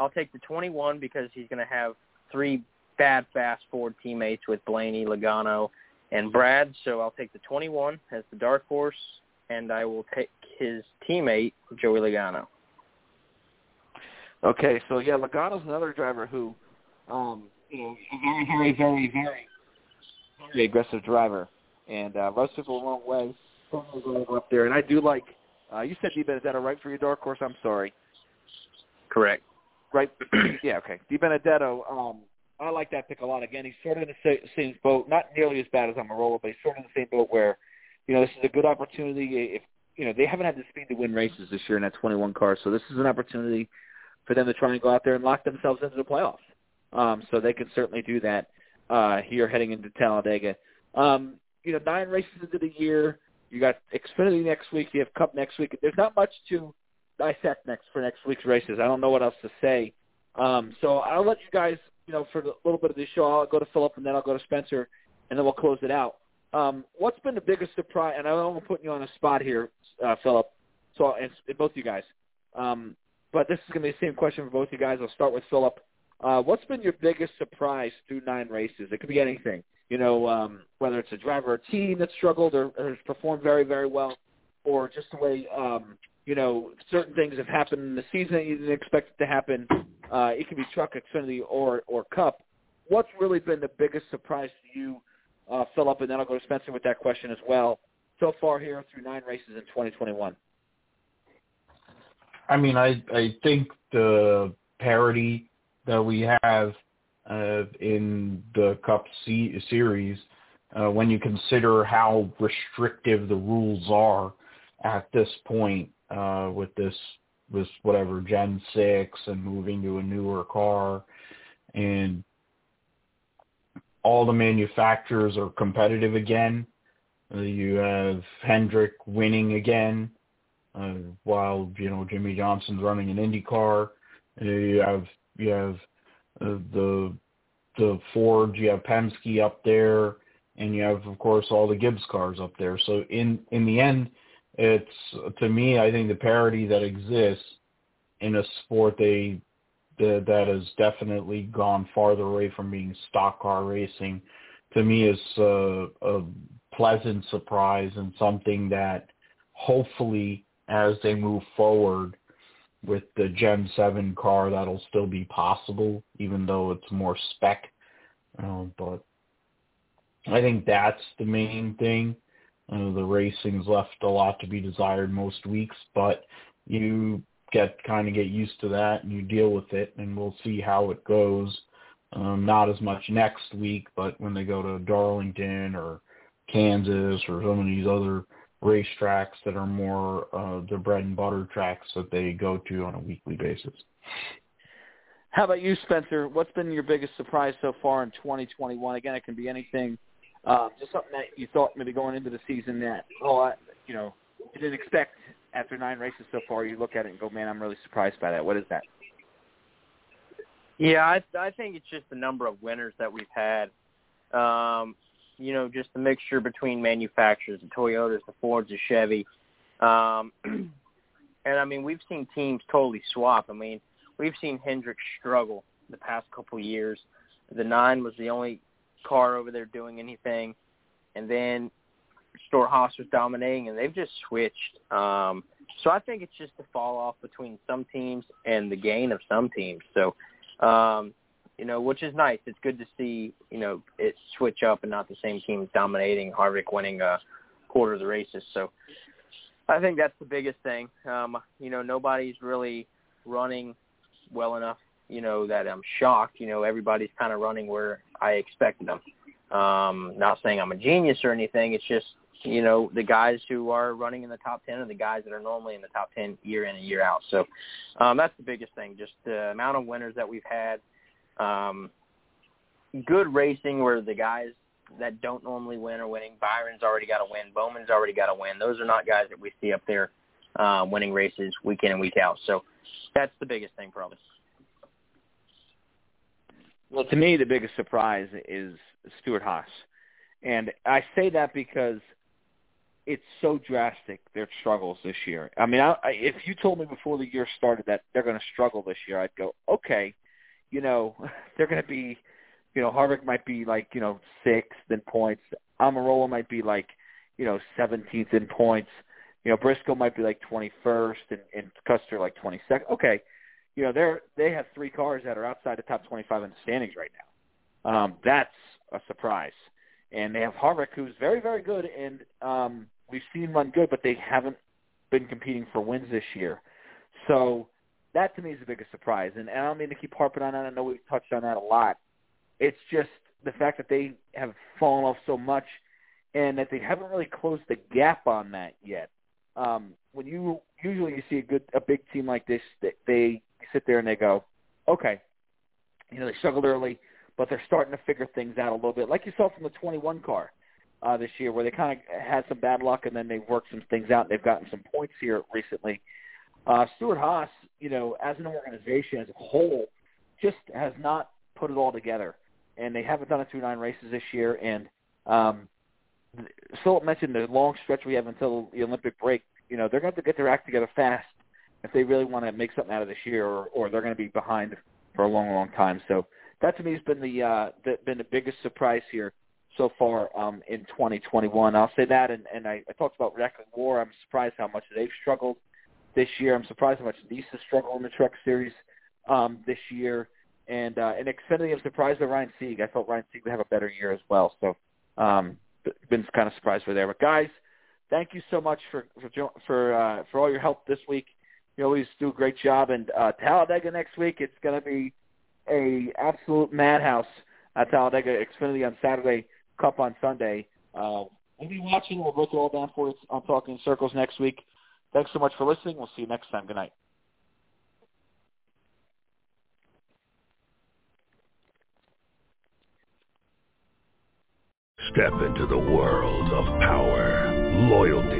I'll take the 21 because he's going to have three bad fast forward teammates with Blaney, Logano, and Brad. So I'll take the 21 as the dark horse, and I will take his teammate Joey Logano. Okay, so yeah, Logano's another driver who, um, you know, very, very, very, very, very aggressive driver, and uh, rubs people the wrong way. Up there, and I do like. Uh, you said DiBenedetto right for your dark horse. I'm sorry. Correct. Right. yeah. Okay. DiBenedetto. Um, I like that pick a lot. Again, he's sort of in the same boat. Not nearly as bad as Almirola, but he's sort of in the same boat where, you know, this is a good opportunity. If you know they haven't had the speed to win races this year in that 21 car, so this is an opportunity for them to try and go out there and lock themselves into the playoffs. Um, so they can certainly do that uh, here heading into Talladega. Um, you know, nine races into the year. You got Xfinity next week. You have Cup next week. There's not much to dissect next for next week's races. I don't know what else to say. Um, so I'll let you guys, you know, for a little bit of the show, I'll go to Philip and then I'll go to Spencer, and then we'll close it out. Um, what's been the biggest surprise? And I don't want to put you on a spot here, uh, Philip. So and, and both of you guys. Um, but this is going to be the same question for both of you guys. I'll start with Philip. Uh, what's been your biggest surprise through nine races? It could be anything. You know, um, whether it's a driver or a team that struggled or, or has performed very, very well, or just the way um, you know certain things have happened in the season that you didn't expect it to happen. Uh, it could be Truck, Xfinity, or or Cup. What's really been the biggest surprise to you, uh, Philip? And then I'll go to Spencer with that question as well. So far here through nine races in 2021. I mean, I I think the parity that we have uh, in the Cup C- series, uh, when you consider how restrictive the rules are at this point uh, with this this whatever Gen six and moving to a newer car, and all the manufacturers are competitive again. Uh, you have Hendrick winning again uh, while you know Jimmie Johnson's running an IndyCar. Uh, you have you have uh, the the Ford, you have Penske up there, and you have of course all the Gibbs cars up there. So in in the end, it's to me I think the parity that exists in a sport they the, that has definitely gone farther away from being stock car racing to me is a, a pleasant surprise and something that hopefully as they move forward with the Gen 7 car, that'll still be possible, even though it's more spec. Uh, but I think that's the main thing. Uh, the racing's left a lot to be desired most weeks, but you get kind of get used to that and you deal with it, and we'll see how it goes. Um, not as much next week, but when they go to Darlington or Kansas or some of these other racetracks that are more uh, the bread and butter tracks that they go to on a weekly basis. How about you, Spencer? What's been your biggest surprise so far in 2021? Again, it can be anything. Uh, just something that you thought maybe going into the season that, oh, I, you know, you didn't expect after nine races so far. You look at it and go, man, I'm really surprised by that. What is that? Yeah, I I think it's just the number of winners that we've had. Um, you know, just the mixture between manufacturers, the Toyotas, the Fords, the Chevy. Um, and I mean, we've seen teams totally swap. I mean, we've seen Hendrick struggle the past couple years. The nine was the only car over there doing anything, and then Stewart-Haas was dominating, and they've just switched. Um, so I think it's just the fall off between some teams and the gain of some teams. So um, you know, which is nice. It's good to see, you know, it switch up and not the same teams dominating, Harvick winning a quarter of the races. So I think that's the biggest thing. Um, you know, nobody's really running well enough, you know, that I'm shocked. You know, everybody's kind of running where I expected them. Um, not saying I'm a genius or anything. It's just, you know, the guys who are running in the top 10 are the guys that are normally in the top 10 year in and year out. So um, that's the biggest thing, just the amount of winners that we've had um, good racing where the guys that don't normally win are winning. Byron's already got a win. Bowman's already got a win. Those are not guys that we see up there uh, winning races week in and week out. So that's the biggest thing probably. Well, to me, the biggest surprise is Stewart-Haas. And I say that because it's so drastic, their struggles this year. I mean, I, I, if you told me before the year started that they're going to struggle this year, I'd go, okay, you know, they're going to be you know, Harvick might be like, you know, sixth in points. Almirola might be like, you know, 17th in points. You know, Briscoe might be like 21st and, and Custer like 22nd. Okay. You know, they're, they have three cars that are outside the top 25 in the standings right now. Um, that's a surprise. And they have Harvick, who's very, very good, and um, we've seen run good, but they haven't been competing for wins this year. So that to me is the biggest surprise. And, and I don't mean to keep harping on that. I know we've touched on that a lot. It's just the fact that they have fallen off so much and that they haven't really closed the gap on that yet. Um, when you usually you see a good a big team like this, that they, they sit there and they go, okay, you know they struggled early, but they're starting to figure things out a little bit, like you saw from the 21 car uh, this year, where they kind of had some bad luck and then they've worked some things out. and They've gotten some points here recently. Uh, Stewart Haas, you know, as an organization as a whole, just has not put it all together, and they haven't done it through nine races this year. And um, Philip mentioned the long stretch we have until the Olympic break. You know, they're going to to get their act together fast if they really want to make something out of this year, or, or they're going to be behind for a long, long time. So that to me has been the, uh, the been the biggest surprise here so far um, in 2021. I'll say that, and, and I, I talked about Rackley WAR. I'm surprised how much they've struggled this year. I'm surprised how much Niece struggled in the Truck Series um, this year. And uh, in Xfinity, I'm surprised by Ryan Sieg. I thought Ryan Sieg would have a better year as well. So um, been kind of surprised for there. But guys, thank you so much for for for, uh, for all your help this week. You always do a great job. And uh, Talladega next week, it's going to be a absolute madhouse at Talladega Xfinity on Saturday, Cup on Sunday. Uh, we'll be watching. We'll break it all down for you on Talking Circles next week. Thanks so much for listening. We'll see you next time. Good night. Step into the world of power, loyalty,